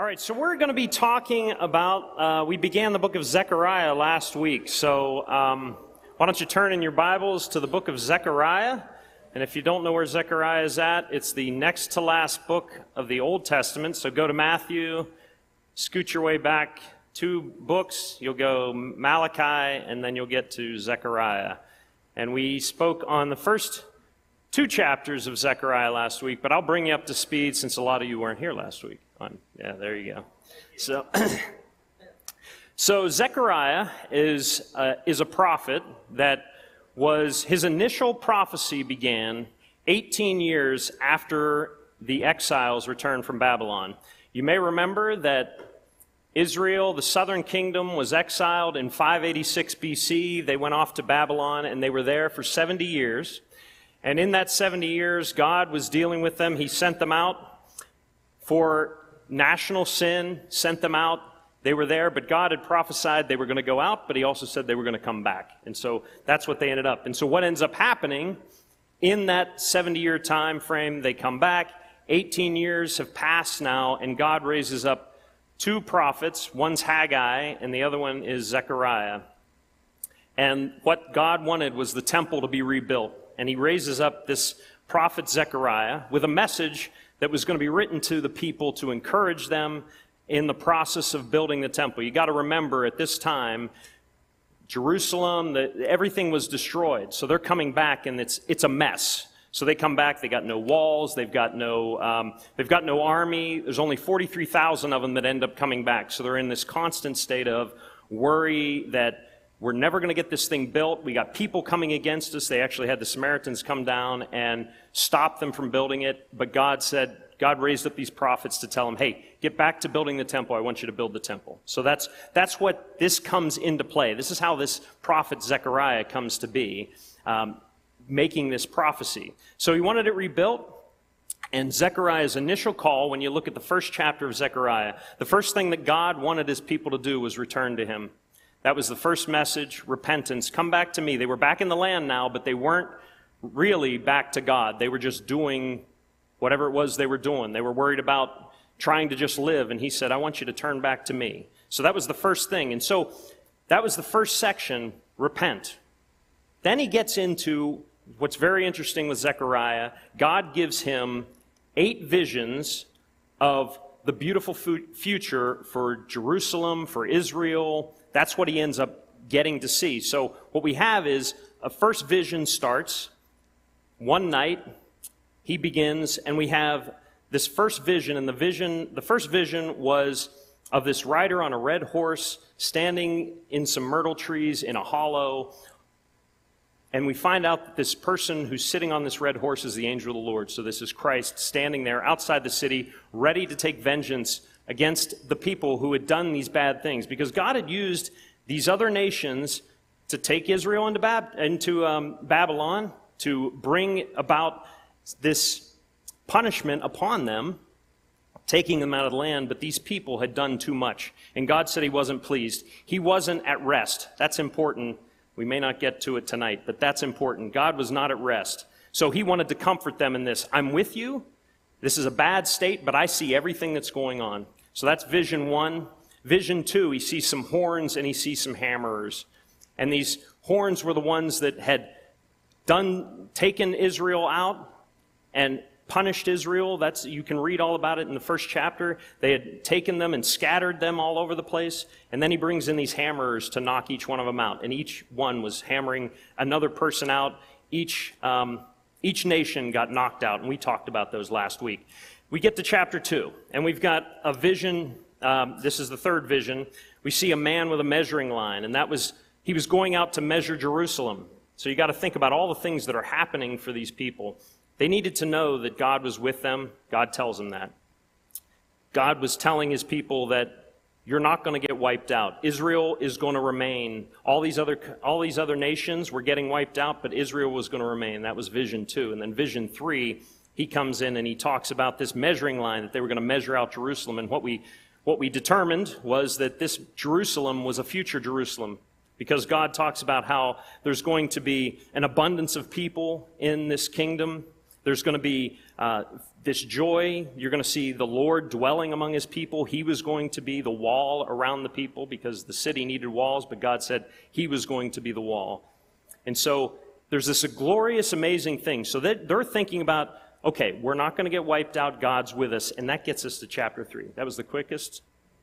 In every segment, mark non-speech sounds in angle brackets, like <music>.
All right, so we're going to be talking about, uh, we began the book of Zechariah last week. So um, why don't you turn in your Bibles to the book of Zechariah? And if you don't know where Zechariah is at, it's the next to last book of the Old Testament. So go to Matthew, scoot your way back two books. You'll go Malachi, and then you'll get to Zechariah. And we spoke on the first two chapters of Zechariah last week, but I'll bring you up to speed since a lot of you weren't here last week. Yeah, there you go. So, <clears throat> so Zechariah is uh, is a prophet that was his initial prophecy began 18 years after the exiles returned from Babylon. You may remember that Israel, the southern kingdom, was exiled in 586 BC. They went off to Babylon and they were there for 70 years. And in that 70 years, God was dealing with them. He sent them out for national sin, sent them out. They were there, but God had prophesied they were going to go out, but He also said they were going to come back. And so that's what they ended up. And so what ends up happening in that 70 year time frame, they come back. 18 years have passed now, and God raises up two prophets. One's Haggai, and the other one is Zechariah. And what God wanted was the temple to be rebuilt. And He raises up this prophet Zechariah with a message that was going to be written to the people to encourage them in the process of building the temple. You got to remember at this time, Jerusalem, the, everything was destroyed. So they're coming back and it's, it's a mess. So they come back, they got no walls, they've got no, um, they've got no army. There's only 43,000 of them that end up coming back. So they're in this constant state of worry that we're never going to get this thing built. We got people coming against us. They actually had the Samaritans come down and stop them from building it. But God said, God raised up these prophets to tell them, hey, get back to building the temple. I want you to build the temple. So that's, that's what this comes into play. This is how this prophet Zechariah comes to be, um, making this prophecy. So he wanted it rebuilt. And Zechariah's initial call, when you look at the first chapter of Zechariah, the first thing that God wanted his people to do was return to him. That was the first message repentance. Come back to me. They were back in the land now, but they weren't really back to God. They were just doing whatever it was they were doing. They were worried about trying to just live, and he said, I want you to turn back to me. So that was the first thing. And so that was the first section repent. Then he gets into what's very interesting with Zechariah. God gives him eight visions of the beautiful future for Jerusalem, for Israel. That's what he ends up getting to see. So what we have is a first vision starts one night he begins, and we have this first vision, and the vision, the first vision was of this rider on a red horse standing in some myrtle trees in a hollow. And we find out that this person who's sitting on this red horse is the angel of the Lord. So this is Christ standing there outside the city, ready to take vengeance against the people who had done these bad things. Because God had used these other nations to take Israel into, Bab- into um, Babylon, to bring about this punishment upon them, taking them out of the land, but these people had done too much. And God said he wasn't pleased. He wasn't at rest. That's important. We may not get to it tonight, but that's important. God was not at rest. So he wanted to comfort them in this. I'm with you. This is a bad state, but I see everything that's going on. So that's vision one. Vision two, he sees some horns and he sees some hammerers. And these horns were the ones that had done, taken Israel out, and punished Israel. That's, you can read all about it in the first chapter. They had taken them and scattered them all over the place. And then he brings in these hammerers to knock each one of them out. And each one was hammering another person out. Each, um, each nation got knocked out. And we talked about those last week. We get to chapter two, and we've got a vision. Um, this is the third vision. We see a man with a measuring line, and that was, he was going out to measure Jerusalem. So you got to think about all the things that are happening for these people. They needed to know that God was with them. God tells them that. God was telling his people that you're not going to get wiped out. Israel is going to remain. All these other all these other nations were getting wiped out, but Israel was going to remain. That was vision 2. And then vision 3, he comes in and he talks about this measuring line that they were going to measure out Jerusalem and what we what we determined was that this Jerusalem was a future Jerusalem because God talks about how there's going to be an abundance of people in this kingdom There's going to be uh, this joy. You're going to see the Lord dwelling among his people. He was going to be the wall around the people because the city needed walls, but God said he was going to be the wall. And so there's this glorious, amazing thing. So they're thinking about, okay, we're not going to get wiped out. God's with us. And that gets us to chapter 3. That was the quickest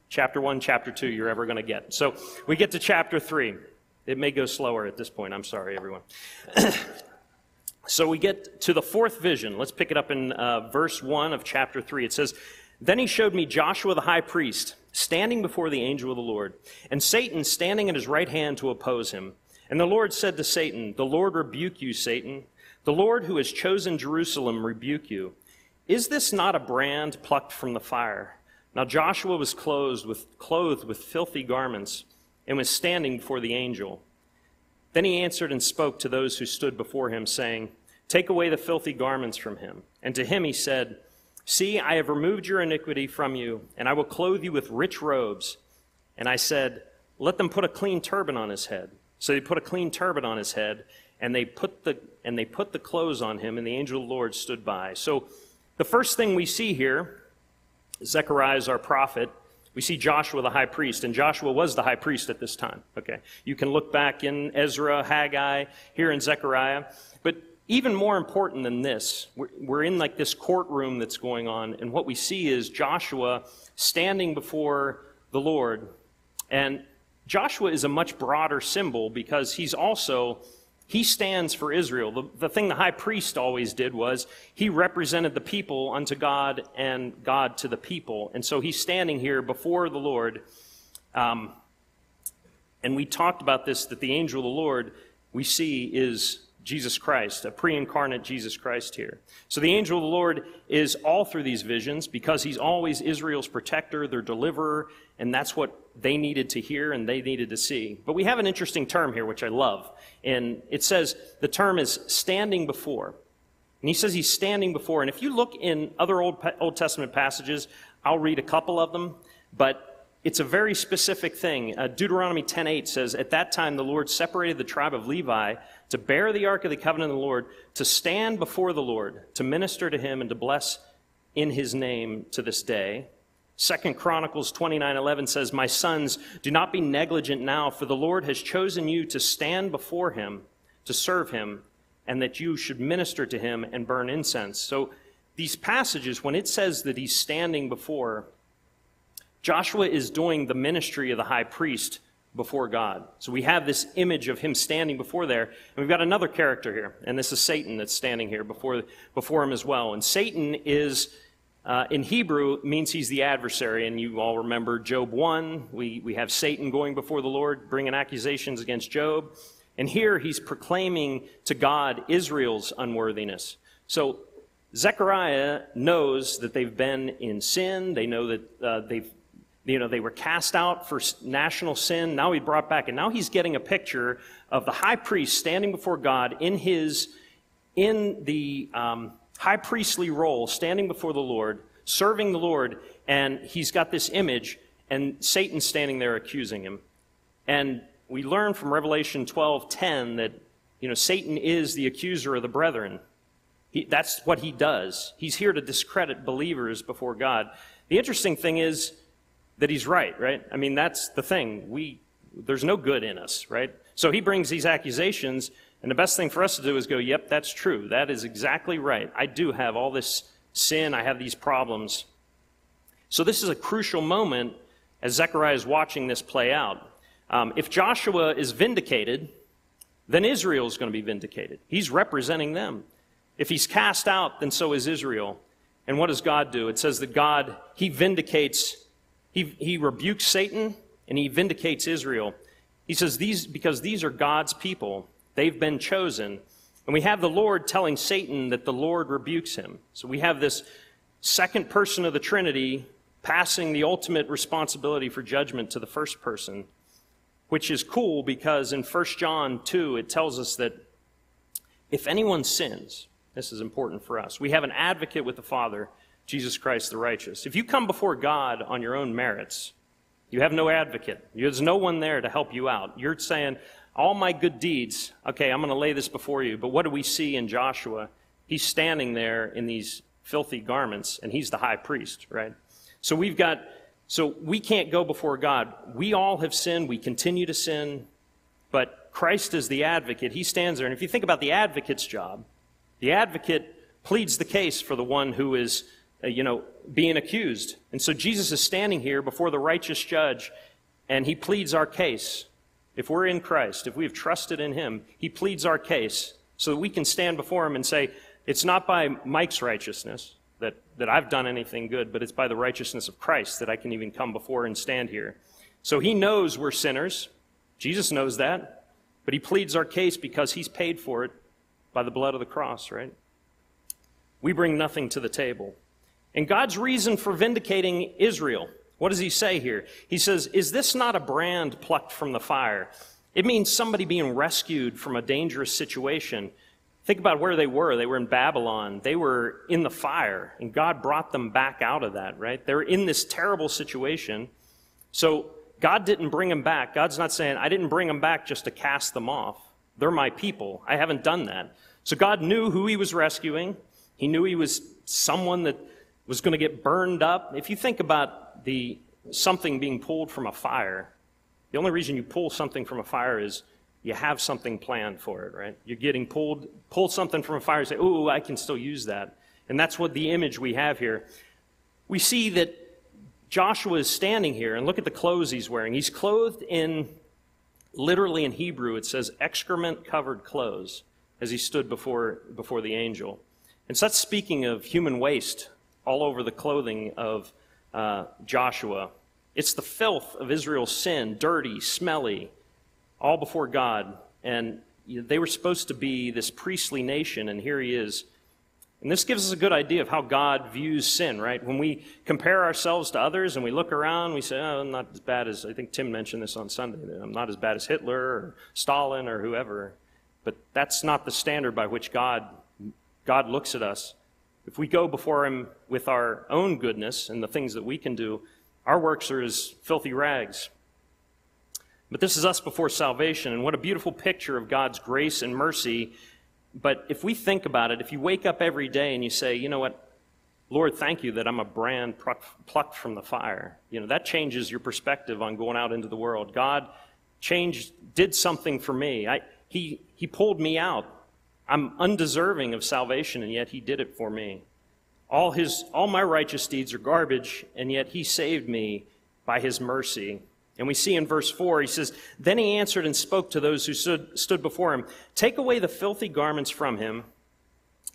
chapter 1, chapter 2 you're ever going to get. So we get to chapter 3. It may go slower at this point. I'm sorry, everyone. <clears throat> so we get to the fourth vision. Let's pick it up in uh, verse 1 of chapter 3. It says, Then he showed me Joshua the high priest standing before the angel of the Lord, and Satan standing at his right hand to oppose him. And the Lord said to Satan, The Lord rebuke you, Satan. The Lord who has chosen Jerusalem rebuke you. Is this not a brand plucked from the fire? Now Joshua was clothed with, clothed with filthy garments and was standing before the angel. Then he answered and spoke to those who stood before him, saying, Take away the filthy garments from him. And to him he said, See, I have removed your iniquity from you, and I will clothe you with rich robes. And I said, Let them put a clean turban on his head. So they put a clean turban on his head, and they put the and they put the clothes on him, and the angel of the Lord stood by. So the first thing we see here, Zechariah is our prophet. We see Joshua the high priest, and Joshua was the high priest at this time. Okay. You can look back in Ezra, Haggai, here in Zechariah. But even more important than this, we're, in like this courtroom that's going on, and what we see is Joshua standing before the Lord. And Joshua is a much broader symbol because he's also he stands for Israel. The, the thing the high priest always did was he represented the people unto God and God to the people. And so he's standing here before the Lord. Um, and we talked about this that the angel of the Lord we see is Jesus Christ, a pre incarnate Jesus Christ here. So the angel of the Lord is all through these visions because he's always Israel's protector, their deliverer, and that's what they needed to hear and they needed to see. But we have an interesting term here, which I love. And it says the term is standing before. And he says he's standing before. And if you look in other Old, Old Testament passages, I'll read a couple of them, but it's a very specific thing. Uh, Deuteronomy 10:8 says, "At that time the Lord separated the tribe of Levi to bear the ark of the covenant of the Lord, to stand before the Lord, to minister to him and to bless in his name to this day." Second Chronicles 29:11 says, "My sons, do not be negligent now, for the Lord has chosen you to stand before him, to serve him, and that you should minister to him and burn incense." So these passages when it says that he's standing before Joshua is doing the ministry of the high priest before God. So we have this image of him standing before there. And we've got another character here, and this is Satan that's standing here before, before him as well. And Satan is, uh, in Hebrew, means he's the adversary. And you all remember Job 1. We, we have Satan going before the Lord, bringing accusations against Job. And here he's proclaiming to God Israel's unworthiness. So Zechariah knows that they've been in sin. They know that uh, they've you know, they were cast out for national sin. Now he brought back, and now he's getting a picture of the high priest standing before God in his, in the um, high priestly role, standing before the Lord, serving the Lord, and he's got this image, and Satan standing there accusing him. And we learn from Revelation 12:10 that you know Satan is the accuser of the brethren. He, that's what he does. He's here to discredit believers before God. The interesting thing is that he's right, right? I mean, that's the thing. We, there's no good in us, right? So he brings these accusations, and the best thing for us to do is go, yep, that's true. That is exactly right. I do have all this sin. I have these problems. So this is a crucial moment as Zechariah is watching this play out. Um, if Joshua is vindicated, then Israel is going to be vindicated. He's representing them. If he's cast out, then so is Israel. And what does God do? It says that God, he vindicates he, he rebukes Satan and he vindicates Israel. He says, these, because these are God's people, they've been chosen. And we have the Lord telling Satan that the Lord rebukes him. So we have this second person of the Trinity passing the ultimate responsibility for judgment to the first person, which is cool because in 1 John 2, it tells us that if anyone sins, this is important for us, we have an advocate with the Father Jesus Christ the righteous. If you come before God on your own merits, you have no advocate. There's no one there to help you out. You're saying, all my good deeds, okay, I'm going to lay this before you. But what do we see in Joshua? He's standing there in these filthy garments, and he's the high priest, right? So we've got, so we can't go before God. We all have sinned. We continue to sin, but Christ is the advocate. He stands there. And if you think about the advocate's job, the advocate pleads the case for the one who is, uh, you know, being accused. And so Jesus is standing here before the righteous judge, and he pleads our case. If we're in Christ, if we have trusted in him, he pleads our case so that we can stand before him and say, it's not by Mike's righteousness that, that I've done anything good, but it's by the righteousness of Christ that I can even come before and stand here. So he knows we're sinners. Jesus knows that. But he pleads our case because he's paid for it by the blood of the cross, right? We bring nothing to the table. And God's reason for vindicating Israel, what does he say here? He says, Is this not a brand plucked from the fire? It means somebody being rescued from a dangerous situation. Think about where they were. They were in Babylon. They were in the fire, and God brought them back out of that, right? They're in this terrible situation. So God didn't bring them back. God's not saying, I didn't bring them back just to cast them off. They're my people. I haven't done that. So God knew who he was rescuing. He knew he was someone that was going to get burned up. If you think about the something being pulled from a fire, the only reason you pull something from a fire is you have something planned for it, right? You're getting pulled, pull something from a fire and say, oh, I can still use that. And that's what the image we have here. We see that Joshua is standing here, and look at the clothes he's wearing. He's clothed in, literally in Hebrew, it says excrement covered clothes as he stood before, before the angel. And so that's speaking of human waste all over the clothing of uh, Joshua. It's the filth of Israel's sin, dirty, smelly, all before God. And they were supposed to be this priestly nation, and here he is. And this gives us a good idea of how God views sin, right? When we compare ourselves to others and we look around, we say, oh, I'm not as bad as, I think Tim mentioned this on Sunday, I'm not as bad as Hitler or Stalin or whoever. But that's not the standard by which God, God looks at us. If we go before Him with our own goodness and the things that we can do, our works are as filthy rags. But this is us before salvation, and what a beautiful picture of God's grace and mercy. But if we think about it, if you wake up every day and you say, you know what, Lord, thank you that I'm a brand plucked from the fire, you know, that changes your perspective on going out into the world. God changed, did something for me. I, he, he pulled me out. I'm undeserving of salvation, and yet He did it for me. All, his, all my righteous deeds are garbage, and yet He saved me by His mercy. And we see in verse 4, he says, Then he answered and spoke to those who stood, stood before him, Take away the filthy garments from him.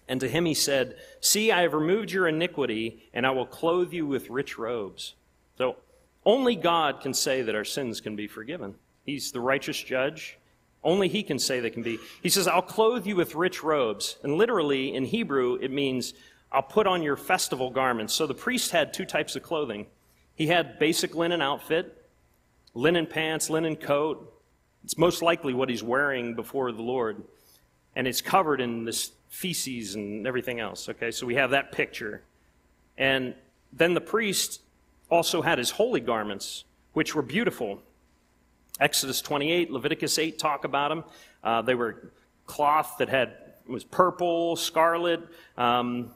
And to him he said, See, I have removed your iniquity, and I will clothe you with rich robes. So only God can say that our sins can be forgiven. He's the righteous judge. Only he can say they can be. He says, I'll clothe you with rich robes. And literally, in Hebrew, it means, I'll put on your festival garments. So the priest had two types of clothing. He had basic linen outfit, linen pants, linen coat. It's most likely what he's wearing before the Lord. And it's covered in this feces and everything else. Okay, so we have that picture. And then the priest also had his holy garments, which were beautiful. Exodus 28, Leviticus 8 talk about them. Uh, they were cloth that had was purple, scarlet, um,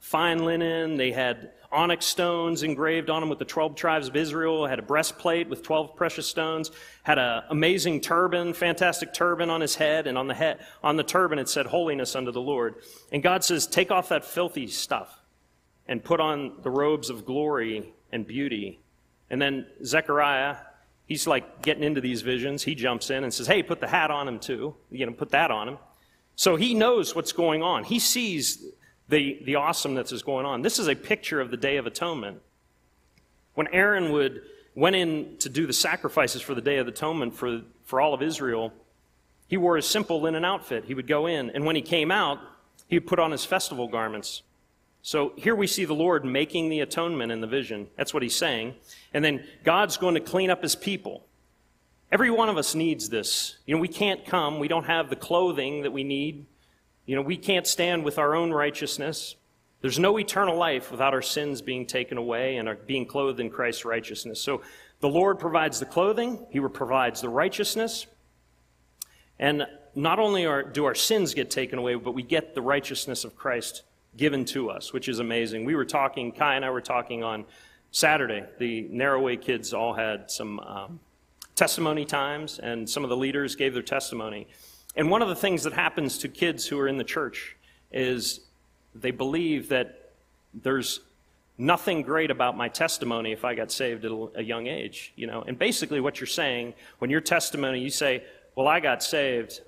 fine linen. They had onyx stones engraved on them with the 12 tribes of Israel, had a breastplate with 12 precious stones, had an amazing turban, fantastic turban on his head, and on the head, on the turban it said holiness unto the Lord. And God says, take off that filthy stuff and put on the robes of glory and beauty. And then Zechariah, he's like getting into these visions. He jumps in and says, hey, put the hat on him too. You know, put that on him. So he knows what's going on. He sees the, the awesomeness is going on. This is a picture of the Day of Atonement. When Aaron would went in to do the sacrifices for the Day of Atonement for, for all of Israel, he wore a simple linen outfit. He would go in, and when he came out, he would put on his festival garments. So here we see the Lord making the atonement in the vision. That's what he's saying. And then God's going to clean up his people. Every one of us needs this. You know, we can't come, we don't have the clothing that we need you know, we can't stand with our own righteousness. There's no eternal life without our sins being taken away and being clothed in Christ's righteousness. So the Lord provides the clothing, He provides the righteousness. And not only are, do our sins get taken away, but we get the righteousness of Christ given to us, which is amazing. We were talking, Kai and I were talking on Saturday. The Narrow Way kids all had some um, testimony times, and some of the leaders gave their testimony. And one of the things that happens to kids who are in the church is they believe that there's nothing great about my testimony if I got saved at a young age, you know. And basically what you're saying when your testimony you say, "Well, I got saved."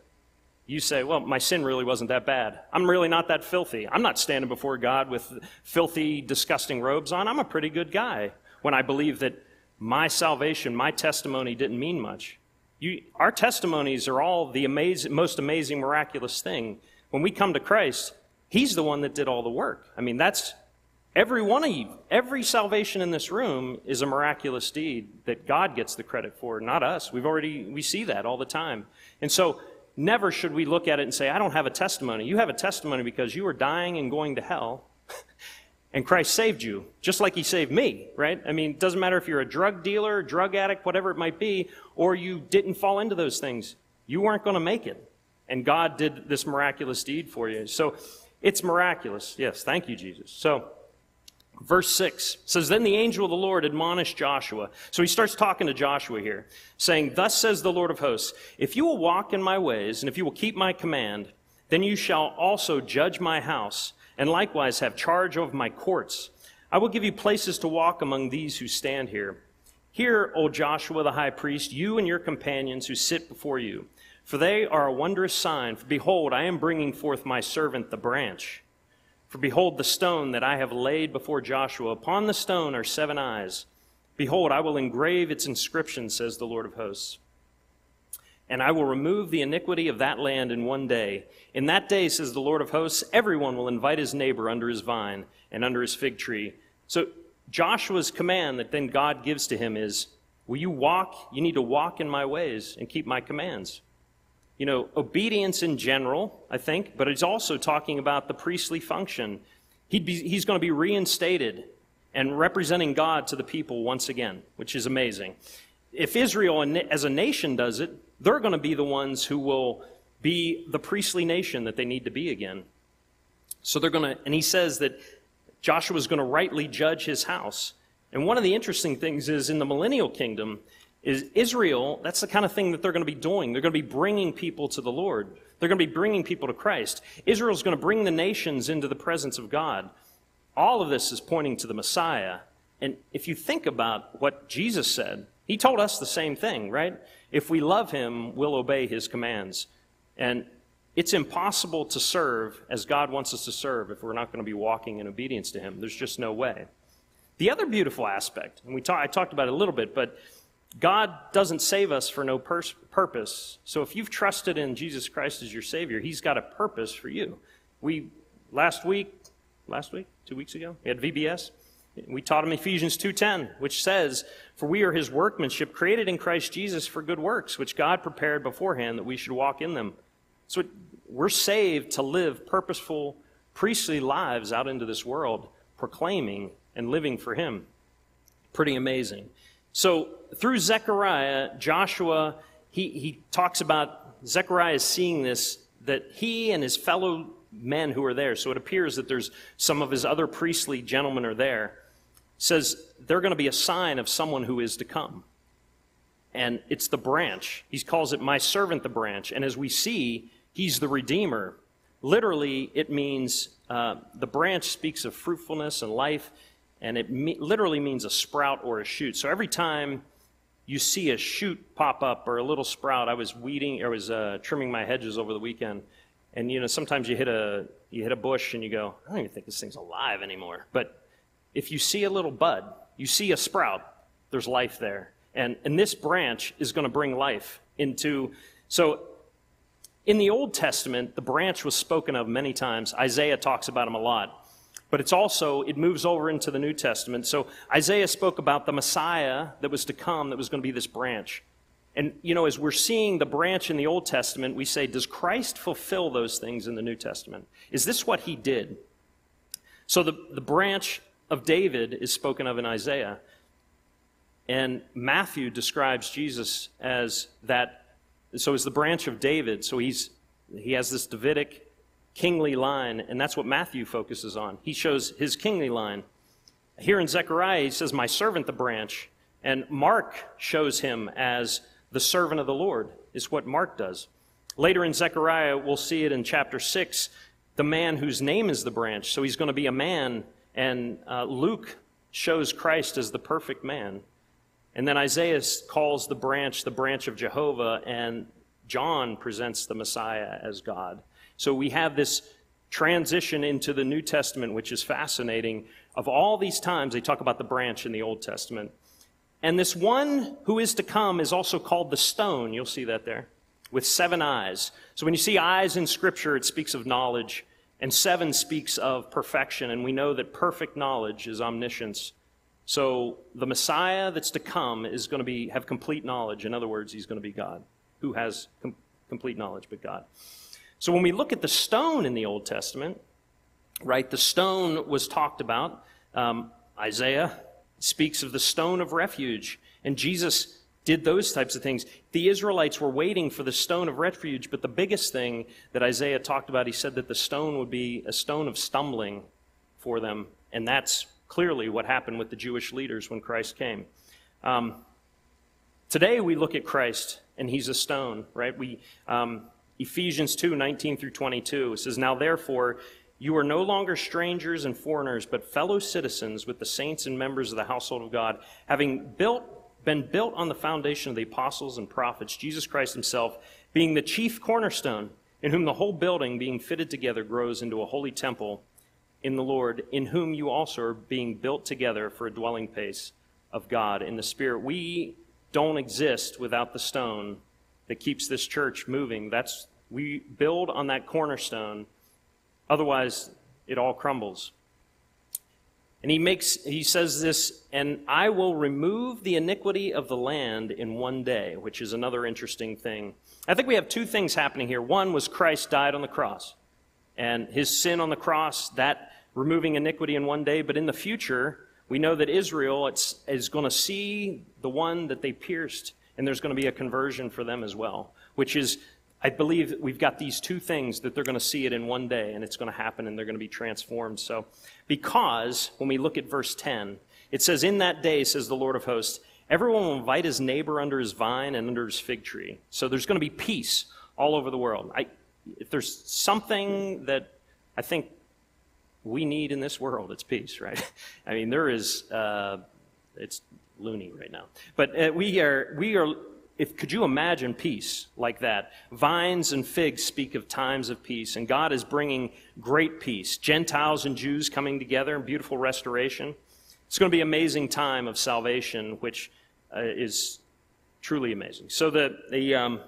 You say, "Well, my sin really wasn't that bad. I'm really not that filthy. I'm not standing before God with filthy, disgusting robes on. I'm a pretty good guy." When I believe that my salvation, my testimony didn't mean much. You, our testimonies are all the amazing, most amazing, miraculous thing. When we come to Christ, He's the one that did all the work. I mean, that's every one of you, every salvation in this room is a miraculous deed that God gets the credit for, not us. We've already, we see that all the time. And so, never should we look at it and say, I don't have a testimony. You have a testimony because you are dying and going to hell. <laughs> And Christ saved you, just like He saved me, right? I mean, it doesn't matter if you're a drug dealer, drug addict, whatever it might be, or you didn't fall into those things. You weren't going to make it. And God did this miraculous deed for you. So it's miraculous. Yes, thank you, Jesus. So, verse 6 says, Then the angel of the Lord admonished Joshua. So he starts talking to Joshua here, saying, Thus says the Lord of hosts, if you will walk in my ways, and if you will keep my command, then you shall also judge my house and likewise have charge of my courts. I will give you places to walk among these who stand here. Hear, O Joshua the high priest, you and your companions who sit before you, for they are a wondrous sign. For behold, I am bringing forth my servant the branch. For behold, the stone that I have laid before Joshua, upon the stone are seven eyes. Behold, I will engrave its inscription, says the Lord of hosts and I will remove the iniquity of that land in one day. In that day, says the Lord of hosts, everyone will invite his neighbor under his vine and under his fig tree. So Joshua's command that then God gives to him is, Will you walk? You need to walk in my ways and keep my commands. You know, obedience in general, I think, but it's also talking about the priestly function. He'd be, he's going to be reinstated and representing God to the people once again, which is amazing. If Israel as a nation does it, they're going to be the ones who will be the priestly nation that they need to be again. So they're going to, and he says that Joshua is going to rightly judge his house. And one of the interesting things is in the millennial kingdom, is Israel, that's the kind of thing that they're going to be doing. They're going to be bringing people to the Lord. They're going to be bringing people to Christ. Israel's going to bring the nations into the presence of God. All of this is pointing to the Messiah. And if you think about what Jesus said, he told us the same thing, right? If we love him, we'll obey his commands. And it's impossible to serve as God wants us to serve if we're not going to be walking in obedience to him. There's just no way. The other beautiful aspect, and we I talked about it a little bit, but God doesn't save us for no purpose. So if you've trusted in Jesus Christ as your Savior, He's got a purpose for you. We, last week, last week, two weeks ago, we had VBS. We taught him Ephesians 2:10, which says, "For we are his workmanship, created in Christ Jesus for good works, which God prepared beforehand that we should walk in them." So we're saved to live purposeful priestly lives out into this world, proclaiming and living for him. Pretty amazing. So through Zechariah, Joshua, he, he talks about Zechariah seeing this, that he and his fellow men who are there, so it appears that there's some of his other priestly gentlemen are there says they're going to be a sign of someone who is to come. And it's the branch. He calls it my servant, the branch. And as we see, he's the redeemer. Literally, it means uh, the branch speaks of fruitfulness and life, and it me- literally means a sprout or a shoot. So every time you see a shoot pop up or a little sprout, I was weeding, I was uh, trimming my hedges over the weekend, and you know sometimes you hit a you hit a bush and you go, I don't even think this thing's alive anymore. But if you see a little bud, you see a sprout, there's life there. And, and this branch is going to bring life into. So in the Old Testament, the branch was spoken of many times. Isaiah talks about him a lot. But it's also, it moves over into the New Testament. So Isaiah spoke about the Messiah that was to come, that was going to be this branch. And, you know, as we're seeing the branch in the Old Testament, we say, does Christ fulfill those things in the New Testament? Is this what he did? So the, the branch of David is spoken of in Isaiah. And Matthew describes Jesus as that so is the branch of David. So he's, he has this Davidic kingly line, and that's what Matthew focuses on. He shows his kingly line. Here in Zechariah, he says, My servant, the branch. And Mark shows him as the servant of the Lord, is what Mark does. Later in Zechariah, we'll see it in chapter 6, the man whose name is the branch. So he's going to be a man, and uh, Luke shows Christ as the perfect man. And then Isaiah calls the branch the branch of Jehovah, and John presents the Messiah as God. So we have this transition into the New Testament, which is fascinating. Of all these times, they talk about the branch in the Old Testament. And this one who is to come is also called the stone. You'll see that there, with seven eyes. So when you see eyes in Scripture, it speaks of knowledge, and seven speaks of perfection. And we know that perfect knowledge is omniscience. So the Messiah that's to come is going to be have complete knowledge. In other words, he's going to be God, who has com- complete knowledge, but God. So when we look at the stone in the Old Testament, right, the stone was talked about. Um, Isaiah speaks of the stone of refuge, and Jesus did those types of things. The Israelites were waiting for the stone of refuge, but the biggest thing that Isaiah talked about, he said that the stone would be a stone of stumbling for them, and that's clearly what happened with the Jewish leaders when Christ came. Um, today we look at Christ and he's a stone, right? We, um, Ephesians 2 19 through 22 says, Now therefore, you are no longer strangers and foreigners, but fellow citizens with the saints and members of the household of God, having built, been built on the foundation of the apostles and prophets, Jesus Christ himself being the chief cornerstone, in whom the whole building, being fitted together, grows into a holy temple in the Lord, in whom you also are being built together for a dwelling place of God in the Spirit. We don't exist without the stone that keeps this church moving. That's we build on that cornerstone. Otherwise, it all crumbles. And he makes he says this, and I will remove the iniquity of the land in one day, which is another interesting thing. I think we have two things happening here. One was Christ died on the cross. And his sin on the cross, that removing iniquity in one day, but in the future, we know that Israel is going to see the one that they pierced, and there's going to be a conversion for them as well, which is, I believe we've got these two things that they're going to see it in one day, and it's going to happen, and they're going to be transformed. So, because when we look at verse 10, it says, In that day, says the Lord of hosts, everyone will invite his neighbor under his vine and under his fig tree. So there's going to be peace all over the world. I, if there's something that I think we need in this world. It's peace, right? <laughs> I mean, there is, uh, it's loony right now. But uh, we are, we are, if, could you imagine peace like that? Vines and figs speak of times of peace, and God is bringing great peace. Gentiles and Jews coming together in beautiful restoration. It's going to be an amazing time of salvation, which uh, is truly amazing. So the, the, um,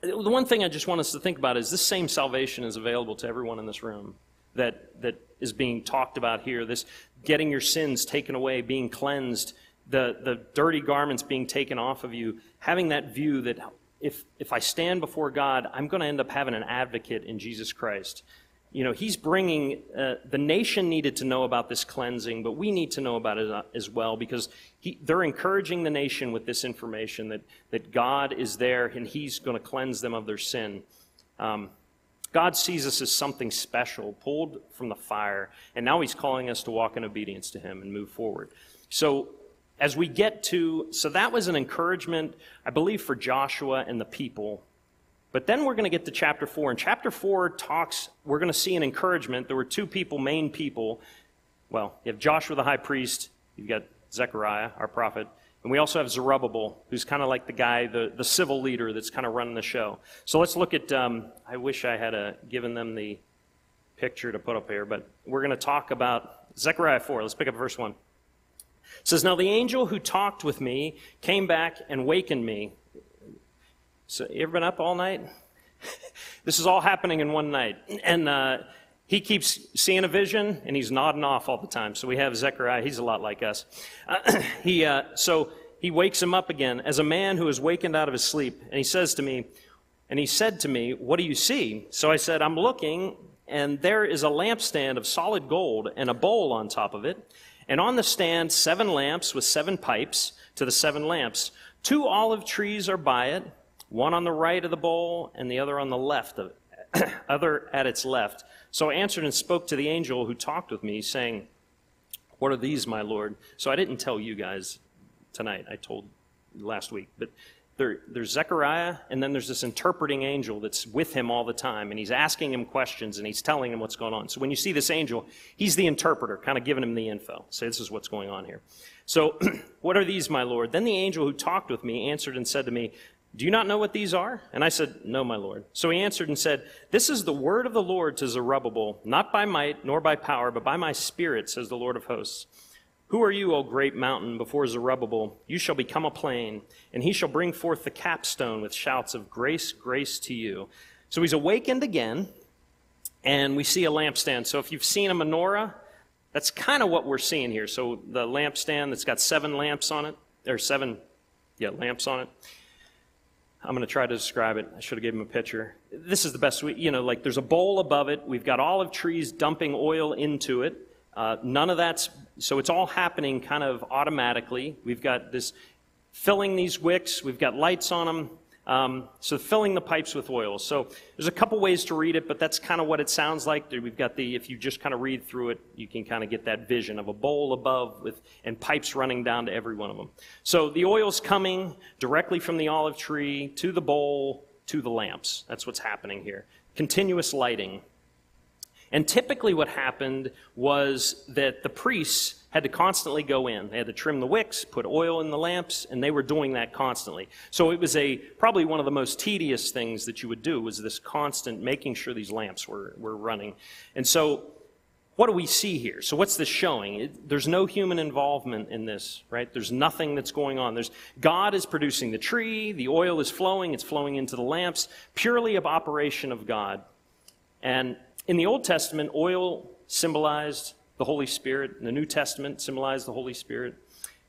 the one thing I just want us to think about is this same salvation is available to everyone in this room that, that is being talked about here. This getting your sins taken away, being cleansed, the, the dirty garments being taken off of you, having that view that if, if I stand before God, I'm going to end up having an advocate in Jesus Christ. You know, he's bringing, uh, the nation needed to know about this cleansing, but we need to know about it uh, as well because he, they're encouraging the nation with this information that, that God is there and he's going to cleanse them of their sin. Um, God sees us as something special, pulled from the fire, and now He's calling us to walk in obedience to Him and move forward. So, as we get to, so that was an encouragement, I believe, for Joshua and the people. But then we're going to get to chapter 4. And chapter 4 talks, we're going to see an encouragement. There were two people, main people. Well, you have Joshua the high priest, you've got Zechariah, our prophet, and we also have Zerubbabel, who's kind of like the guy, the, the civil leader that's kind of running the show. So let's look at, um, I wish I had a, uh, given them the picture to put up here, but we're going to talk about Zechariah 4. Let's pick up verse 1. It says, Now the angel who talked with me came back and wakened me. So, you ever been up all night? <laughs> this is all happening in one night. And, uh, he keeps seeing a vision and he's nodding off all the time. So we have Zechariah. He's a lot like us. Uh, <clears throat> he, uh, so he wakes him up again as a man who is wakened out of his sleep. And he says to me, and he said to me, What do you see? So I said, I'm looking, and there is a lampstand of solid gold and a bowl on top of it. And on the stand, seven lamps with seven pipes to the seven lamps. Two olive trees are by it one on the right of the bowl and the other on the left of it, <coughs> other at its left. So I answered and spoke to the angel who talked with me, saying, What are these, my Lord? So I didn't tell you guys tonight. I told last week. But there, there's Zechariah, and then there's this interpreting angel that's with him all the time, and he's asking him questions and he's telling him what's going on. So when you see this angel, he's the interpreter, kind of giving him the info. Say, this is what's going on here. So, <clears throat> what are these, my Lord? Then the angel who talked with me answered and said to me, Do you not know what these are? And I said, No, my Lord. So he answered and said, This is the word of the Lord to Zerubbabel, not by might nor by power, but by my spirit, says the Lord of hosts. Who are you, O great mountain, before Zerubbabel? You shall become a plain, and he shall bring forth the capstone with shouts of grace, grace to you. So he's awakened again, and we see a lampstand. So if you've seen a menorah, that's kind of what we're seeing here. So the lampstand that's got seven lamps on it, or seven, yeah, lamps on it. I'm going to try to describe it. I should have given him a picture. This is the best way, you know, like there's a bowl above it. We've got olive trees dumping oil into it. Uh, none of that's, so it's all happening kind of automatically. We've got this filling these wicks, we've got lights on them. Um, so filling the pipes with oil. So there's a couple ways to read it, but that's kind of what it sounds like. We've got the, if you just kind of read through it, you can kind of get that vision of a bowl above with, and pipes running down to every one of them. So the oil's coming directly from the olive tree to the bowl to the lamps. That's what's happening here. Continuous lighting. And typically, what happened was that the priests had to constantly go in. They had to trim the wicks, put oil in the lamps, and they were doing that constantly. So it was a probably one of the most tedious things that you would do was this constant making sure these lamps were, were running. And so what do we see here? So what's this showing? It, there's no human involvement in this, right? There's nothing that's going on. There's God is producing the tree, the oil is flowing, it's flowing into the lamps, purely of operation of God. And in the Old Testament, oil symbolized the Holy Spirit. In the New Testament, symbolized the Holy Spirit.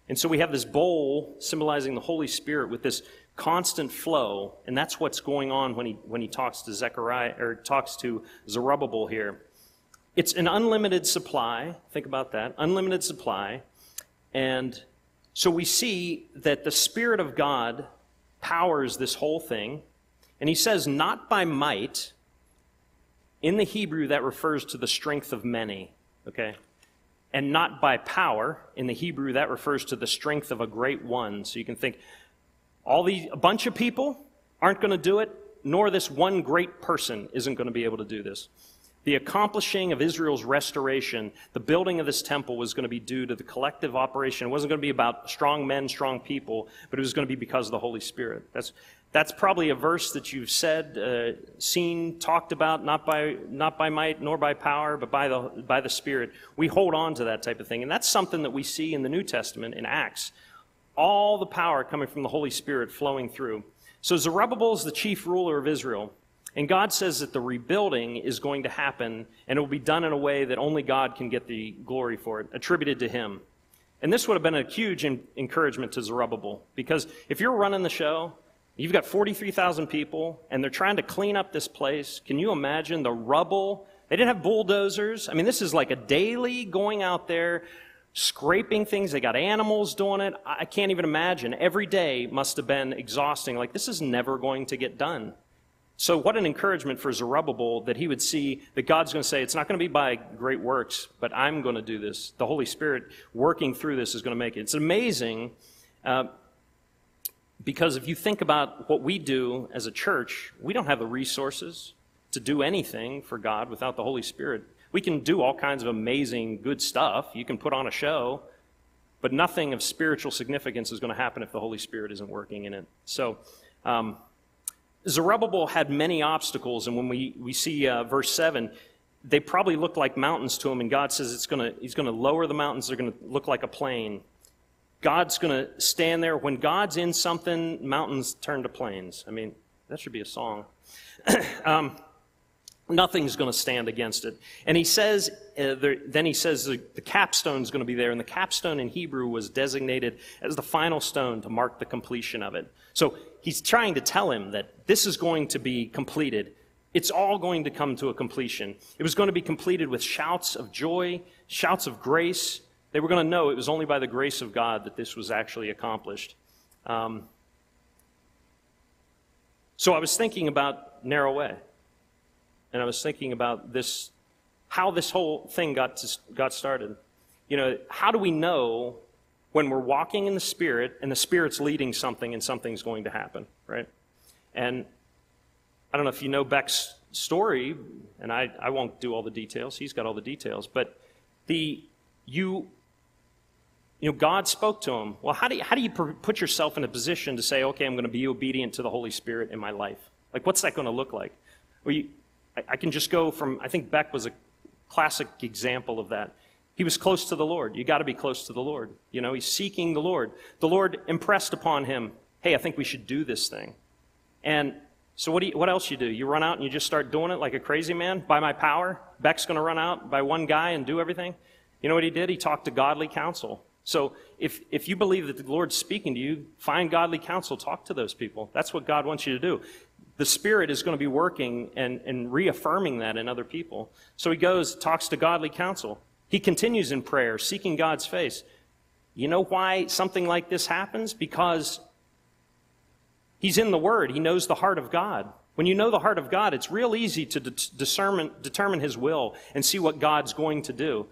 And so we have this bowl symbolizing the Holy Spirit with this constant flow, and that's what's going on when he, when he talks to Zechariah, or talks to Zerubbabel here. It's an unlimited supply. Think about that. Unlimited supply. And so we see that the Spirit of God powers this whole thing. And he says, not by might, in the Hebrew, that refers to the strength of many, okay? And not by power. In the Hebrew, that refers to the strength of a great one. So you can think, all these, a bunch of people aren't going to do it, nor this one great person isn't going to be able to do this. The accomplishing of Israel's restoration, the building of this temple was going to be due to the collective operation. It wasn't going to be about strong men, strong people, but it was going to be because of the Holy Spirit. That's, that's probably a verse that you've said, uh, seen, talked about, not by, not by might nor by power, but by the, by the Spirit. We hold on to that type of thing. And that's something that we see in the New Testament in Acts. All the power coming from the Holy Spirit flowing through. So Zerubbabel is the chief ruler of Israel. And God says that the rebuilding is going to happen, and it will be done in a way that only God can get the glory for it, attributed to Him. And this would have been a huge encouragement to Zerubbabel, because if you're running the show, You've got 43,000 people, and they're trying to clean up this place. Can you imagine the rubble? They didn't have bulldozers. I mean, this is like a daily going out there, scraping things. They got animals doing it. I can't even imagine. Every day must have been exhausting. Like, this is never going to get done. So, what an encouragement for Zerubbabel that he would see that God's going to say, it's not going to be by great works, but I'm going to do this. The Holy Spirit working through this is going to make it. It's amazing. Uh, because if you think about what we do as a church, we don't have the resources to do anything for God without the Holy Spirit. We can do all kinds of amazing, good stuff. You can put on a show, but nothing of spiritual significance is going to happen if the Holy Spirit isn't working in it. So, um, Zerubbabel had many obstacles, and when we, we see uh, verse 7, they probably looked like mountains to him, and God says it's gonna, He's going to lower the mountains, they're going to look like a plain. God's going to stand there. When God's in something, mountains turn to plains. I mean, that should be a song. <clears throat> um, nothing's going to stand against it. And he says, uh, there, then he says the, the capstone's going to be there. And the capstone in Hebrew was designated as the final stone to mark the completion of it. So he's trying to tell him that this is going to be completed. It's all going to come to a completion. It was going to be completed with shouts of joy, shouts of grace, they were going to know it was only by the grace of God that this was actually accomplished. Um, So I was thinking about Narrow Way. And I was thinking about this, how this whole thing got, to, got started. You know, how do we know when we're walking in the Spirit and the Spirit's leading something and something's going to happen, right? And I don't know if you know Beck's story, and I, I won't do all the details. He's got all the details. But the, you, you know, God spoke to him. Well, how do you, how do you put yourself in a position to say, okay, I'm going to be obedient to the Holy Spirit in my life? Like, what's that going to look like? Well, you, I, I can just go from, I think Beck was a classic example of that. He was close to the Lord. You got to be close to the Lord. You know, he's seeking the Lord. The Lord impressed upon him, hey, I think we should do this thing. And so what, do you, what else you do? You run out and you just start doing it like a crazy man? By my power? Beck's going to run out by one guy and do everything? You know what he did? He talked to godly counsel. So if, if you believe that the Lord's speaking to you, find godly counsel, talk to those people. That's what God wants you to do. The Spirit is going to be working and, and reaffirming that in other people. So he goes, talks to godly counsel. He continues in prayer, seeking God's face. You know why something like this happens? Because he's in the Word. He knows the heart of God. When you know the heart of God, it's real easy to determine, determine His will and see what God's going to do.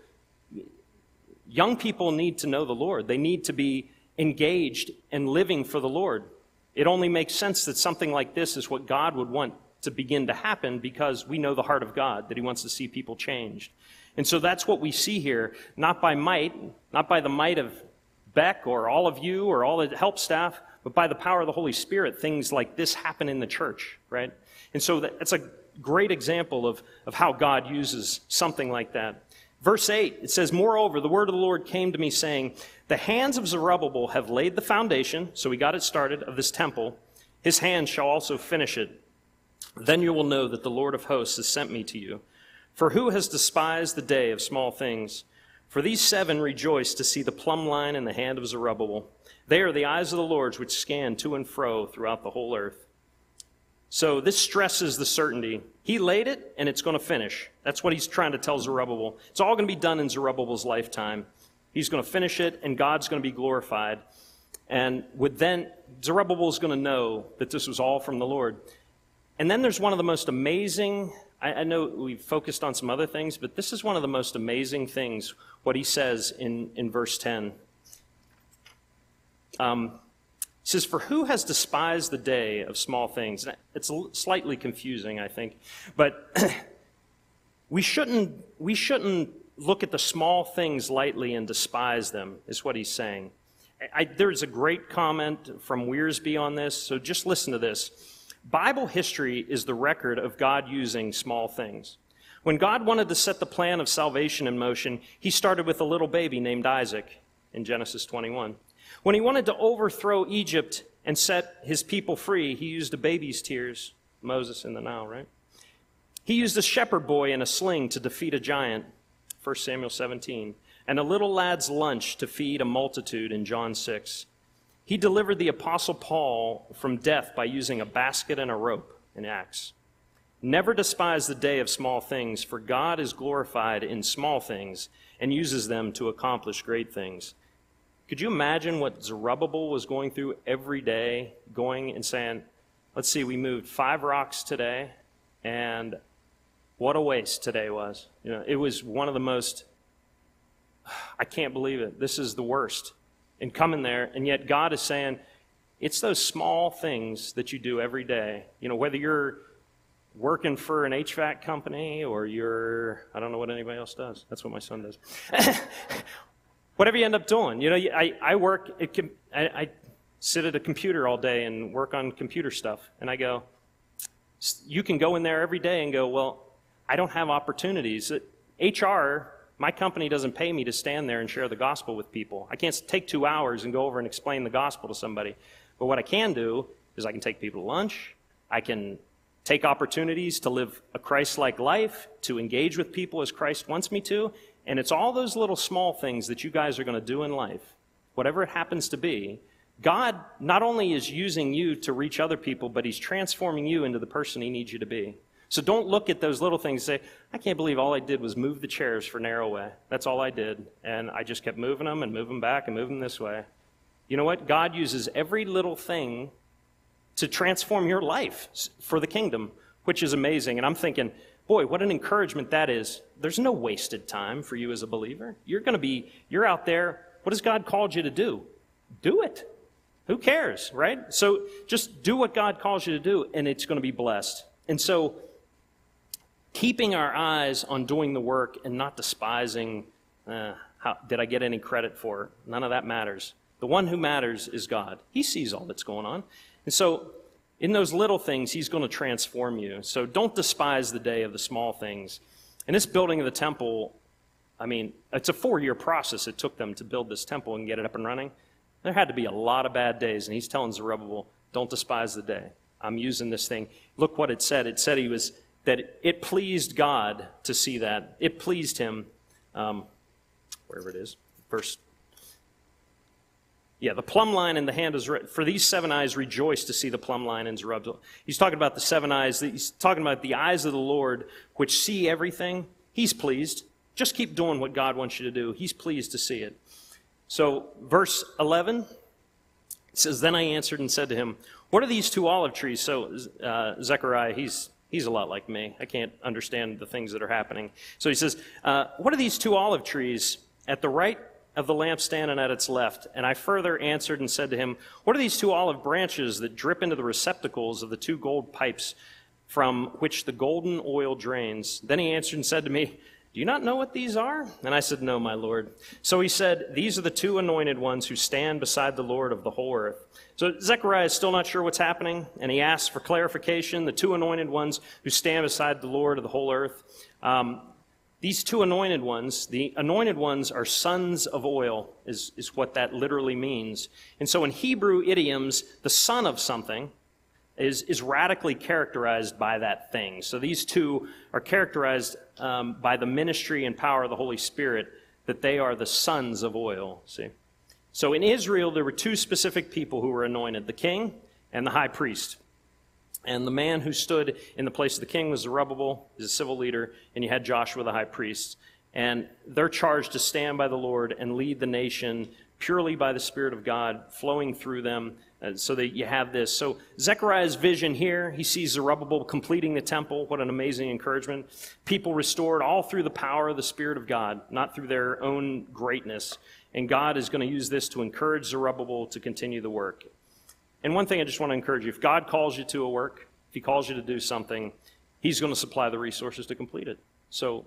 Young people need to know the Lord. They need to be engaged and living for the Lord. It only makes sense that something like this is what God would want to begin to happen because we know the heart of God, that He wants to see people changed. And so that's what we see here, not by might, not by the might of Beck or all of you or all the help staff, but by the power of the Holy Spirit, things like this happen in the church, right? And so that's a great example of, of how God uses something like that. Verse 8, it says, Moreover, the word of the Lord came to me, saying, The hands of Zerubbabel have laid the foundation, so we got it started, of this temple. His hands shall also finish it. Then you will know that the Lord of hosts has sent me to you. For who has despised the day of small things? For these seven rejoice to see the plumb line in the hand of Zerubbabel. They are the eyes of the Lord which scan to and fro throughout the whole earth. So this stresses the certainty. He laid it, and it's going to finish. That's what he's trying to tell Zerubbabel. It's all going to be done in Zerubbabel's lifetime. He's going to finish it, and God's going to be glorified. And with then, Zerubbabel is going to know that this was all from the Lord. And then there's one of the most amazing I, I know we've focused on some other things, but this is one of the most amazing things, what he says in, in verse 10. Um, he says, For who has despised the day of small things? It's slightly confusing, I think. But <clears throat> we shouldn't, we shouldn't look at the small things lightly and despise them, is what he's saying. I, there's a great comment from Wiersbe on this, so just listen to this. Bible history is the record of God using small things. When God wanted to set the plan of salvation in motion, he started with a little baby named Isaac in Genesis 21. When he wanted to overthrow Egypt and set his people free, he used a baby's tears, Moses in the Nile, right? He used a shepherd boy in a sling to defeat a giant, 1 Samuel 17, and a little lad's lunch to feed a multitude in John 6. He delivered the Apostle Paul from death by using a basket and a rope in Acts. Never despise the day of small things, for God is glorified in small things and uses them to accomplish great things. Could you imagine what Zerubbabel was going through every day, going and saying, Let's see, we moved five rocks today, and what a waste today was. You know, it was one of the most, I can't believe it. This is the worst and coming there, and yet God is saying, it's those small things that you do every day. You know, whether you're working for an HVAC company or you're, I don't know what anybody else does. That's what my son does. <laughs> Whatever you end up doing. You know, I, I work, it can, I, I sit at a computer all day and work on computer stuff. And I go, you can go in there every day and go, well, I don't have opportunities. HR my company doesn't pay me to stand there and share the gospel with people. I can't take two hours and go over and explain the gospel to somebody. But what I can do is I can take people to lunch. I can take opportunities to live a Christ like life, to engage with people as Christ wants me to. And it's all those little small things that you guys are going to do in life, whatever it happens to be. God not only is using you to reach other people, but He's transforming you into the person He needs you to be. So don't look at those little things and say, I can't believe all I did was move the chairs for narrow way. That's all I did. And I just kept moving them and moving back and moving this way. You know what? God uses every little thing to transform your life for the kingdom, which is amazing. And I'm thinking, boy, what an encouragement that is. There's no wasted time for you as a believer. You're going to be, you're out there. What has God called you to do? Do it. Who cares, right? So just do what God calls you to do, and it's going to be blessed. And so, keeping our eyes on doing the work and not despising, uh, how, did I get any credit for it? None of that matters. The one who matters is God. He sees all that's going on. And so, in those little things, He's going to transform you. So, don't despise the day of the small things. In this building of the temple, I mean, it's a four year process it took them to build this temple and get it up and running. There had to be a lot of bad days, and He's telling Zerubbabel, don't despise the day. I'm using this thing. Look what it said. It said he was that it pleased God to see that. It pleased him. Um, wherever it is, verse yeah, the plumb line in the hand is re- for these seven eyes rejoice to see the plumb line in Zerubbabel. He's talking about the seven eyes. He's talking about the eyes of the Lord which see everything. He's pleased. Just keep doing what God wants you to do. He's pleased to see it. So, verse 11 says, Then I answered and said to him, What are these two olive trees? So, uh, Zechariah, he's He's a lot like me. I can't understand the things that are happening. So he says, uh, What are these two olive trees at the right of the lampstand and at its left. And I further answered and said to him, What are these two olive branches that drip into the receptacles of the two gold pipes from which the golden oil drains? Then he answered and said to me, Do you not know what these are? And I said, No, my Lord. So he said, These are the two anointed ones who stand beside the Lord of the whole earth. So Zechariah is still not sure what's happening, and he asks for clarification. The two anointed ones who stand beside the Lord of the whole earth. Um, these two anointed ones, the anointed ones are sons of oil, is, is what that literally means. And so in Hebrew idioms, the son of something is, is radically characterized by that thing. So these two are characterized um, by the ministry and power of the Holy Spirit, that they are the sons of oil, see? So in Israel, there were two specific people who were anointed the king and the high priest. And the man who stood in the place of the king was Zerubbabel, he's a civil leader, and you had Joshua the high priest. And they're charged to stand by the Lord and lead the nation purely by the Spirit of God flowing through them uh, so that you have this. So Zechariah's vision here, he sees Zerubbabel completing the temple. What an amazing encouragement. People restored all through the power of the Spirit of God, not through their own greatness. And God is going to use this to encourage Zerubbabel to continue the work. And one thing I just want to encourage you if God calls you to a work, if He calls you to do something, He's going to supply the resources to complete it. So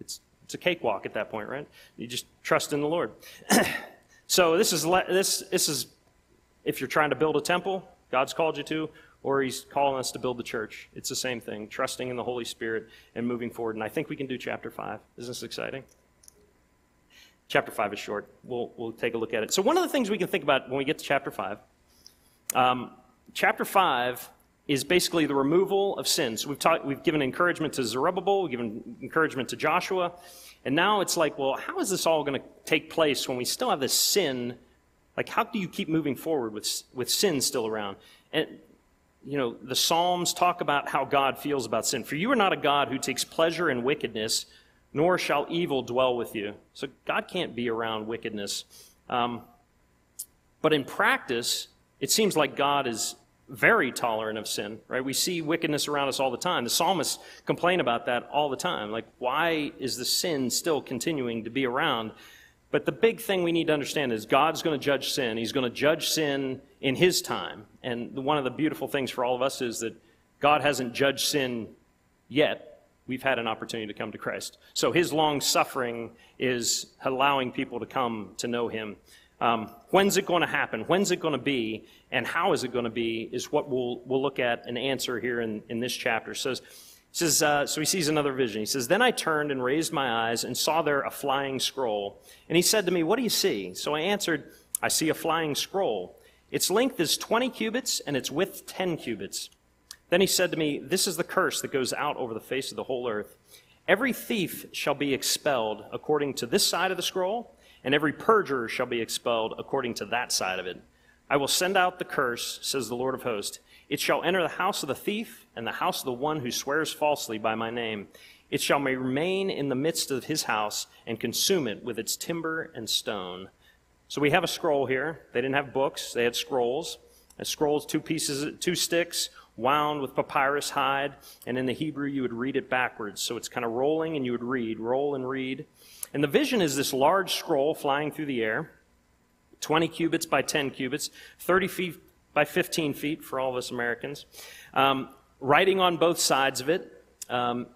it's, it's a cakewalk at that point, right? You just trust in the Lord. <clears throat> so this is, this, this is if you're trying to build a temple, God's called you to, or He's calling us to build the church. It's the same thing, trusting in the Holy Spirit and moving forward. And I think we can do chapter 5. Isn't this exciting? Chapter 5 is short. We'll, we'll take a look at it. So, one of the things we can think about when we get to chapter 5 um, chapter 5 is basically the removal of sins. We've, talked, we've given encouragement to Zerubbabel, we've given encouragement to Joshua, and now it's like, well, how is this all going to take place when we still have this sin? Like, how do you keep moving forward with, with sin still around? And, you know, the Psalms talk about how God feels about sin. For you are not a God who takes pleasure in wickedness, nor shall evil dwell with you. So God can't be around wickedness. Um, but in practice, it seems like God is very tolerant of sin, right? We see wickedness around us all the time. The psalmists complain about that all the time. Like, why is the sin still continuing to be around? But the big thing we need to understand is God's going to judge sin. He's going to judge sin in His time. And one of the beautiful things for all of us is that God hasn't judged sin yet. We've had an opportunity to come to Christ. So His long suffering is allowing people to come to know Him. Um, when's it going to happen? When's it going to be? And how is it going to be? Is what we'll, we'll look at and answer here in, in this chapter. Says, says uh, so he sees another vision. He says, Then I turned and raised my eyes and saw there a flying scroll. And he said to me, What do you see? So I answered, I see a flying scroll. Its length is 20 cubits and its width 10 cubits. Then he said to me, This is the curse that goes out over the face of the whole earth. Every thief shall be expelled according to this side of the scroll and every perjurer shall be expelled according to that side of it. I will send out the curse, says the Lord of hosts. It shall enter the house of the thief and the house of the one who swears falsely by my name. It shall remain in the midst of his house and consume it with its timber and stone. So we have a scroll here. They didn't have books, they had scrolls. A scroll is two pieces, two sticks, wound with papyrus hide, and in the Hebrew you would read it backwards. So it's kind of rolling and you would read, roll and read. And the vision is this large scroll flying through the air, 20 cubits by 10 cubits, 30 feet by 15 feet for all of us Americans, um, writing on both sides of it. Um,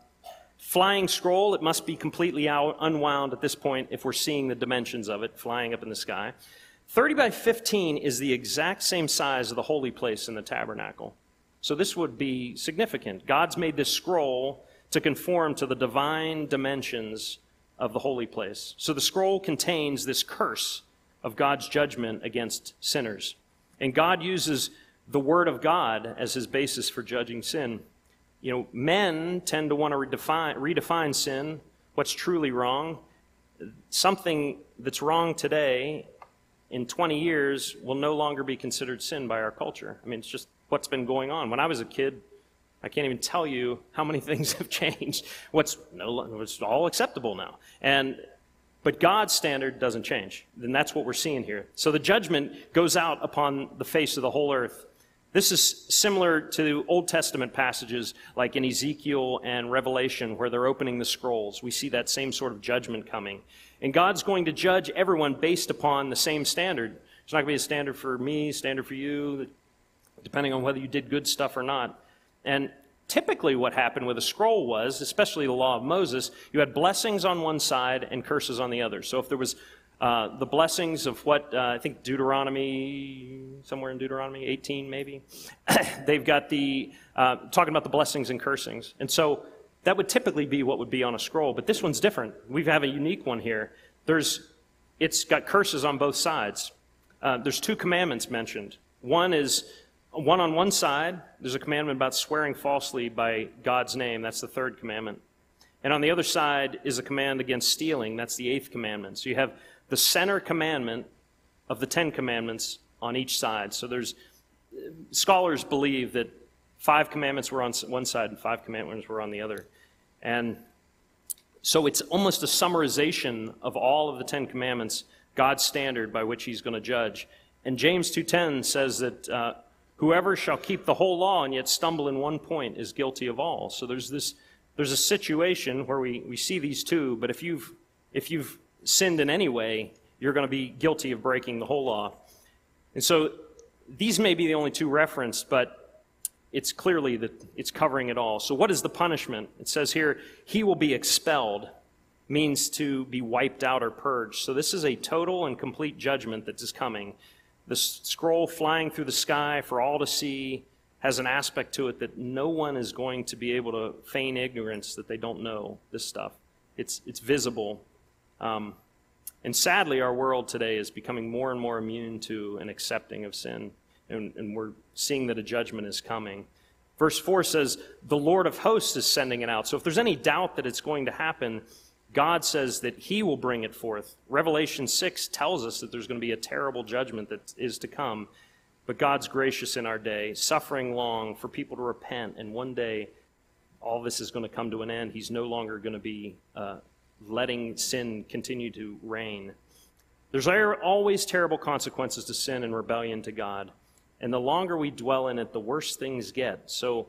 flying scroll, it must be completely out, unwound at this point if we're seeing the dimensions of it flying up in the sky. 30 by 15 is the exact same size of the holy place in the tabernacle. So this would be significant. God's made this scroll to conform to the divine dimensions of the holy place. So the scroll contains this curse of God's judgment against sinners. And God uses the Word of God as his basis for judging sin. You know, men tend to want to redefine, redefine sin, what's truly wrong. Something that's wrong today in 20 years will no longer be considered sin by our culture. I mean, it's just what's been going on. When I was a kid, I can't even tell you how many <laughs> things have changed. What's no, it's all acceptable now, and but God's standard doesn't change, and that's what we're seeing here. So the judgment goes out upon the face of the whole earth. This is similar to Old Testament passages like in Ezekiel and Revelation, where they're opening the scrolls. We see that same sort of judgment coming. And God's going to judge everyone based upon the same standard. It's not going to be a standard for me, standard for you, depending on whether you did good stuff or not. And typically, what happened with a scroll was, especially the law of Moses, you had blessings on one side and curses on the other. So if there was uh, the blessings of what uh, I think Deuteronomy, somewhere in Deuteronomy 18 maybe, <coughs> they've got the uh, talking about the blessings and cursings, and so that would typically be what would be on a scroll. But this one's different. We have a unique one here. There's, it's got curses on both sides. Uh, there's two commandments mentioned. One is one on one side, there's a commandment about swearing falsely by God's name. That's the third commandment. And on the other side is a command against stealing. That's the eighth commandment. So you have the center commandment of the Ten Commandments on each side. So there's scholars believe that five commandments were on one side and five commandments were on the other. And so it's almost a summarization of all of the Ten Commandments, God's standard by which he's going to judge. And James 2.10 says that uh, Whoever shall keep the whole law and yet stumble in one point is guilty of all. So there's this there's a situation where we, we see these two, but if you've if you've sinned in any way, you're going to be guilty of breaking the whole law. And so these may be the only two referenced, but it's clearly that it's covering it all. So what is the punishment? It says here, he will be expelled, means to be wiped out or purged. So this is a total and complete judgment that is coming the scroll flying through the sky for all to see has an aspect to it that no one is going to be able to feign ignorance that they don't know this stuff. It's, it's visible. Um, and sadly, our world today is becoming more and more immune to and accepting of sin. And, and we're seeing that a judgment is coming. Verse 4 says, The Lord of hosts is sending it out. So if there's any doubt that it's going to happen, God says that He will bring it forth. Revelation 6 tells us that there's going to be a terrible judgment that is to come. But God's gracious in our day, suffering long for people to repent, and one day all this is going to come to an end. He's no longer going to be uh, letting sin continue to reign. There's always terrible consequences to sin and rebellion to God. And the longer we dwell in it, the worse things get. So,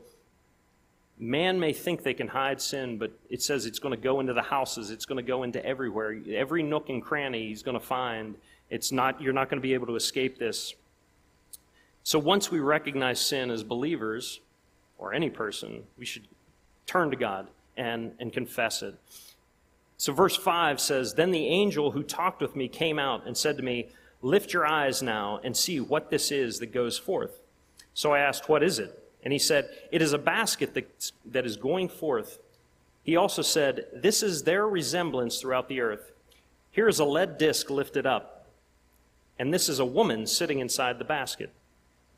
Man may think they can hide sin, but it says it's going to go into the houses. It's going to go into everywhere. Every nook and cranny he's going to find. It's not, you're not going to be able to escape this. So once we recognize sin as believers, or any person, we should turn to God and, and confess it. So verse 5 says, Then the angel who talked with me came out and said to me, Lift your eyes now and see what this is that goes forth. So I asked, What is it? And he said, It is a basket that, that is going forth. He also said, This is their resemblance throughout the earth. Here is a lead disc lifted up, and this is a woman sitting inside the basket.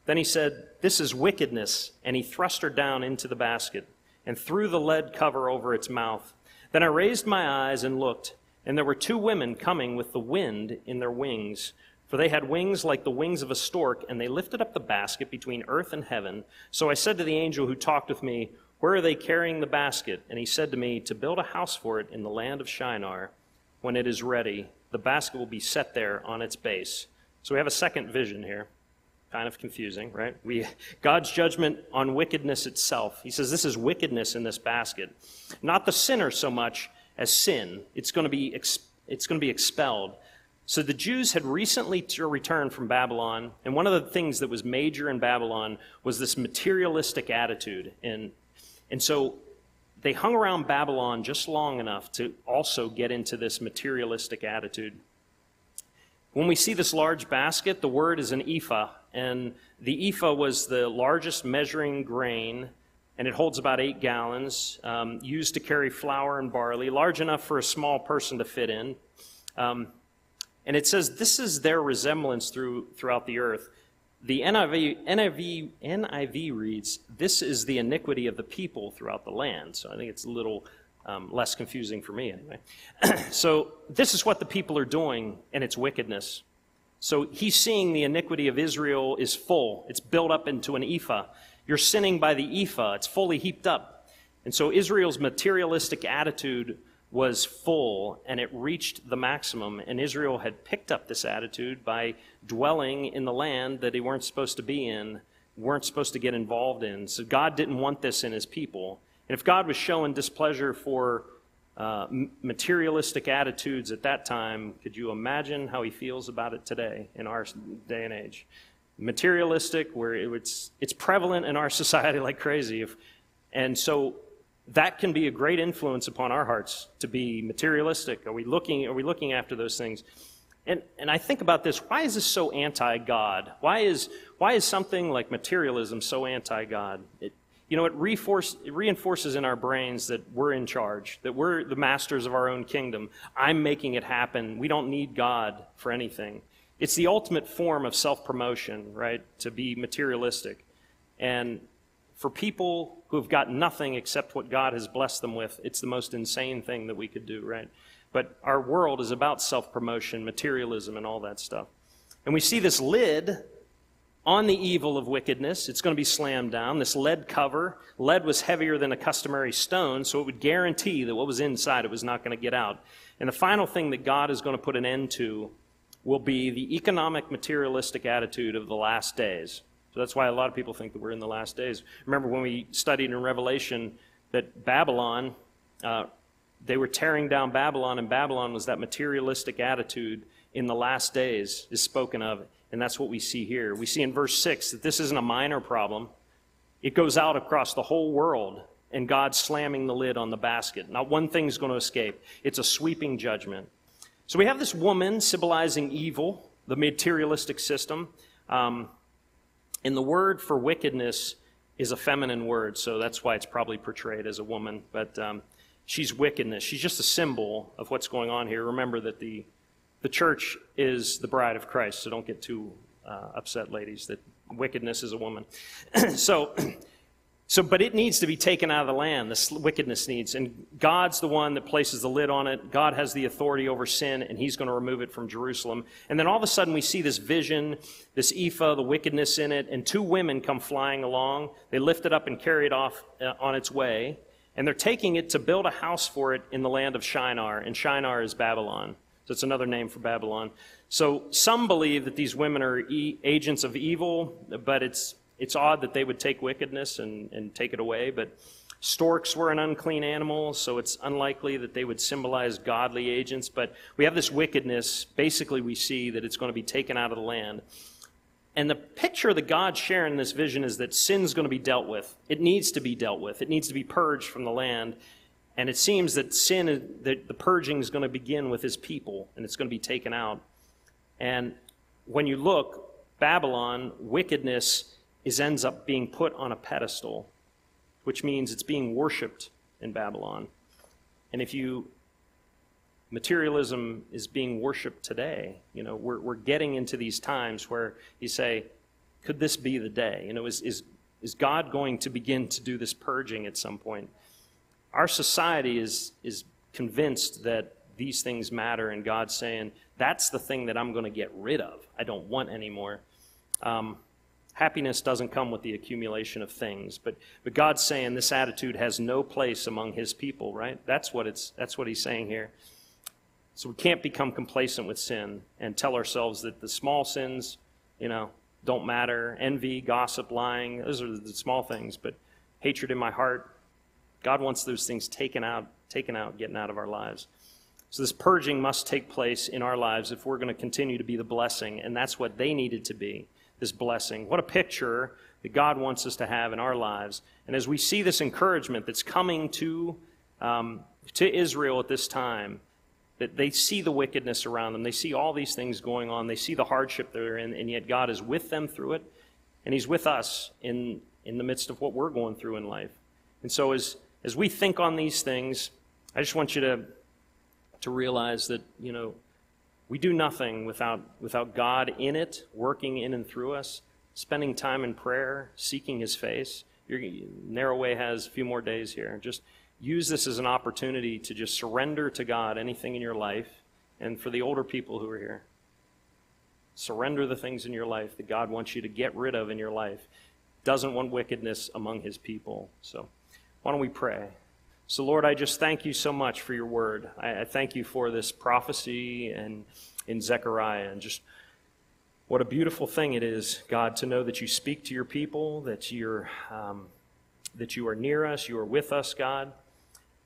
Then he said, This is wickedness. And he thrust her down into the basket and threw the lead cover over its mouth. Then I raised my eyes and looked, and there were two women coming with the wind in their wings for they had wings like the wings of a stork, and they lifted up the basket between earth and heaven. So I said to the angel who talked with me, Where are they carrying the basket? And he said to me, To build a house for it in the land of Shinar. When it is ready, the basket will be set there on its base. So we have a second vision here. kind of confusing, right? We, God's judgment on wickedness itself. He says this is wickedness in this basket. Not the sinner so much as sin. It's going to be, it's going to be expelled. So the Jews had recently returned from Babylon, and one of the things that was major in Babylon was this materialistic attitude. And, and so they hung around Babylon just long enough to also get into this materialistic attitude. When we see this large basket, the word is an ephah, and the ephah was the largest measuring grain, and it holds about eight gallons, um, used to carry flour and barley, large enough for a small person to fit in. Um, and it says this is their resemblance through, throughout the earth. The NIV, NIV, NIV reads, This is the iniquity of the people throughout the land. So I think it's a little um, less confusing for me anyway. <clears throat> so this is what the people are doing, and it's wickedness. So he's seeing the iniquity of Israel is full. It's built up into an ephah. You're sinning by the ephah. It's fully heaped up. And so Israel's materialistic attitude was full and it reached the maximum. And Israel had picked up this attitude by dwelling in the land that they weren't supposed to be in, weren't supposed to get involved in. So God didn't want this in his people. And if God was showing displeasure for uh, materialistic attitudes at that time, could you imagine how he feels about it today in our day and age? Materialistic, where it's, it's prevalent in our <laughs> society like crazy. If, and so that can be a great influence upon our hearts to be materialistic. Are we looking, are we looking after those things? And, and I think about this why is this so anti God? Why is, why is something like materialism so anti God? you know, it, reinforce, it reinforces in our brains that we're in charge, that we're the masters of our own kingdom. I'm making it happen. We don't need God for anything. It's the ultimate form of self promotion, right? To be materialistic. And for people who have got nothing except what God has blessed them with, it's the most insane thing that we could do, right? But our world is about self promotion, materialism, and all that stuff. And we see this lid on the evil of wickedness. It's going to be slammed down. This lead cover, lead was heavier than a customary stone, so it would guarantee that what was inside it was not going to get out. And the final thing that God is going to put an end to will be the economic materialistic attitude of the last days. So that's why a lot of people think that we're in the last days. Remember when we studied in Revelation that Babylon, uh, they were tearing down Babylon, and Babylon was that materialistic attitude in the last days is spoken of and that's what we see here. We see in verse 6 that this isn't a minor problem, it goes out across the whole world, and God's slamming the lid on the basket. Not one thing's going to escape, it's a sweeping judgment. So we have this woman symbolizing evil, the materialistic system. Um, and the word for wickedness is a feminine word, so that's why it's probably portrayed as a woman. But um, she's wickedness. She's just a symbol of what's going on here. Remember that the the church is the bride of Christ, so don't get too uh, upset, ladies, that wickedness is a woman. <clears throat> so, <clears throat> so, but it needs to be taken out of the land. This wickedness needs, and God's the one that places the lid on it. God has the authority over sin, and He's going to remove it from Jerusalem. And then all of a sudden, we see this vision, this ephah, the wickedness in it, and two women come flying along. They lift it up and carry it off uh, on its way, and they're taking it to build a house for it in the land of Shinar, and Shinar is Babylon. So it's another name for Babylon. So some believe that these women are e- agents of evil, but it's, it's odd that they would take wickedness and, and take it away. But storks were an unclean animal, so it's unlikely that they would symbolize godly agents. But we have this wickedness. Basically, we see that it's going to be taken out of the land. And the picture that God's sharing in this vision is that sin's going to be dealt with. It needs to be dealt with. It needs to be purged from the land. And it seems that sin, that the purging is going to begin with his people, and it's going to be taken out. And when you look, Babylon, wickedness is ends up being put on a pedestal, which means it's being worshipped in Babylon. And if you materialism is being worshipped today, you know, we're, we're getting into these times where you say, could this be the day? You know, is, is, is God going to begin to do this purging at some point? our society is, is convinced that these things matter, and God's saying, that's the thing that I'm going to get rid of. I don't want anymore. Um, happiness doesn't come with the accumulation of things, but, but God's saying this attitude has no place among his people, right? That's what, it's, that's what he's saying here. So we can't become complacent with sin and tell ourselves that the small sins, you know, don't matter. Envy, gossip, lying, those are the small things, but hatred in my heart. God wants those things taken out, taken out, getting out of our lives. So this purging must take place in our lives if we're going to continue to be the blessing, and that's what they needed to be, this blessing. What a picture that God wants us to have in our lives. And as we see this encouragement that's coming to, um, to Israel at this time, that they see the wickedness around them. They see all these things going on. They see the hardship they're in, and yet God is with them through it. And He's with us in, in the midst of what we're going through in life. And so as, as we think on these things, I just want you to, to realize that, you know, we do nothing without, without God in it, working in and through us, spending time in prayer, seeking His face. Your, Narrow Way has a few more days here. Just use this as an opportunity to just surrender to God anything in your life. And for the older people who are here, surrender the things in your life that God wants you to get rid of in your life. Doesn't want wickedness among his people. So why don't we pray? So, Lord, I just thank you so much for your word. I, I thank you for this prophecy and in Zechariah and just what a beautiful thing it is, God, to know that you speak to your people, that you're um, that you are near us, you are with us, God.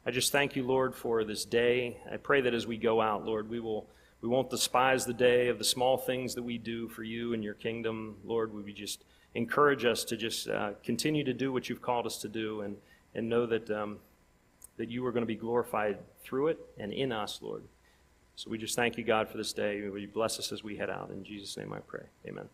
I just thank you, Lord, for this day. I pray that as we go out, Lord, we will we won't despise the day of the small things that we do for you and your kingdom, Lord. We just encourage us to just uh, continue to do what you've called us to do, and and know that um, that you are going to be glorified through it and in us, Lord. So we just thank you, God, for this day. Will you bless us as we head out? In Jesus' name I pray. Amen.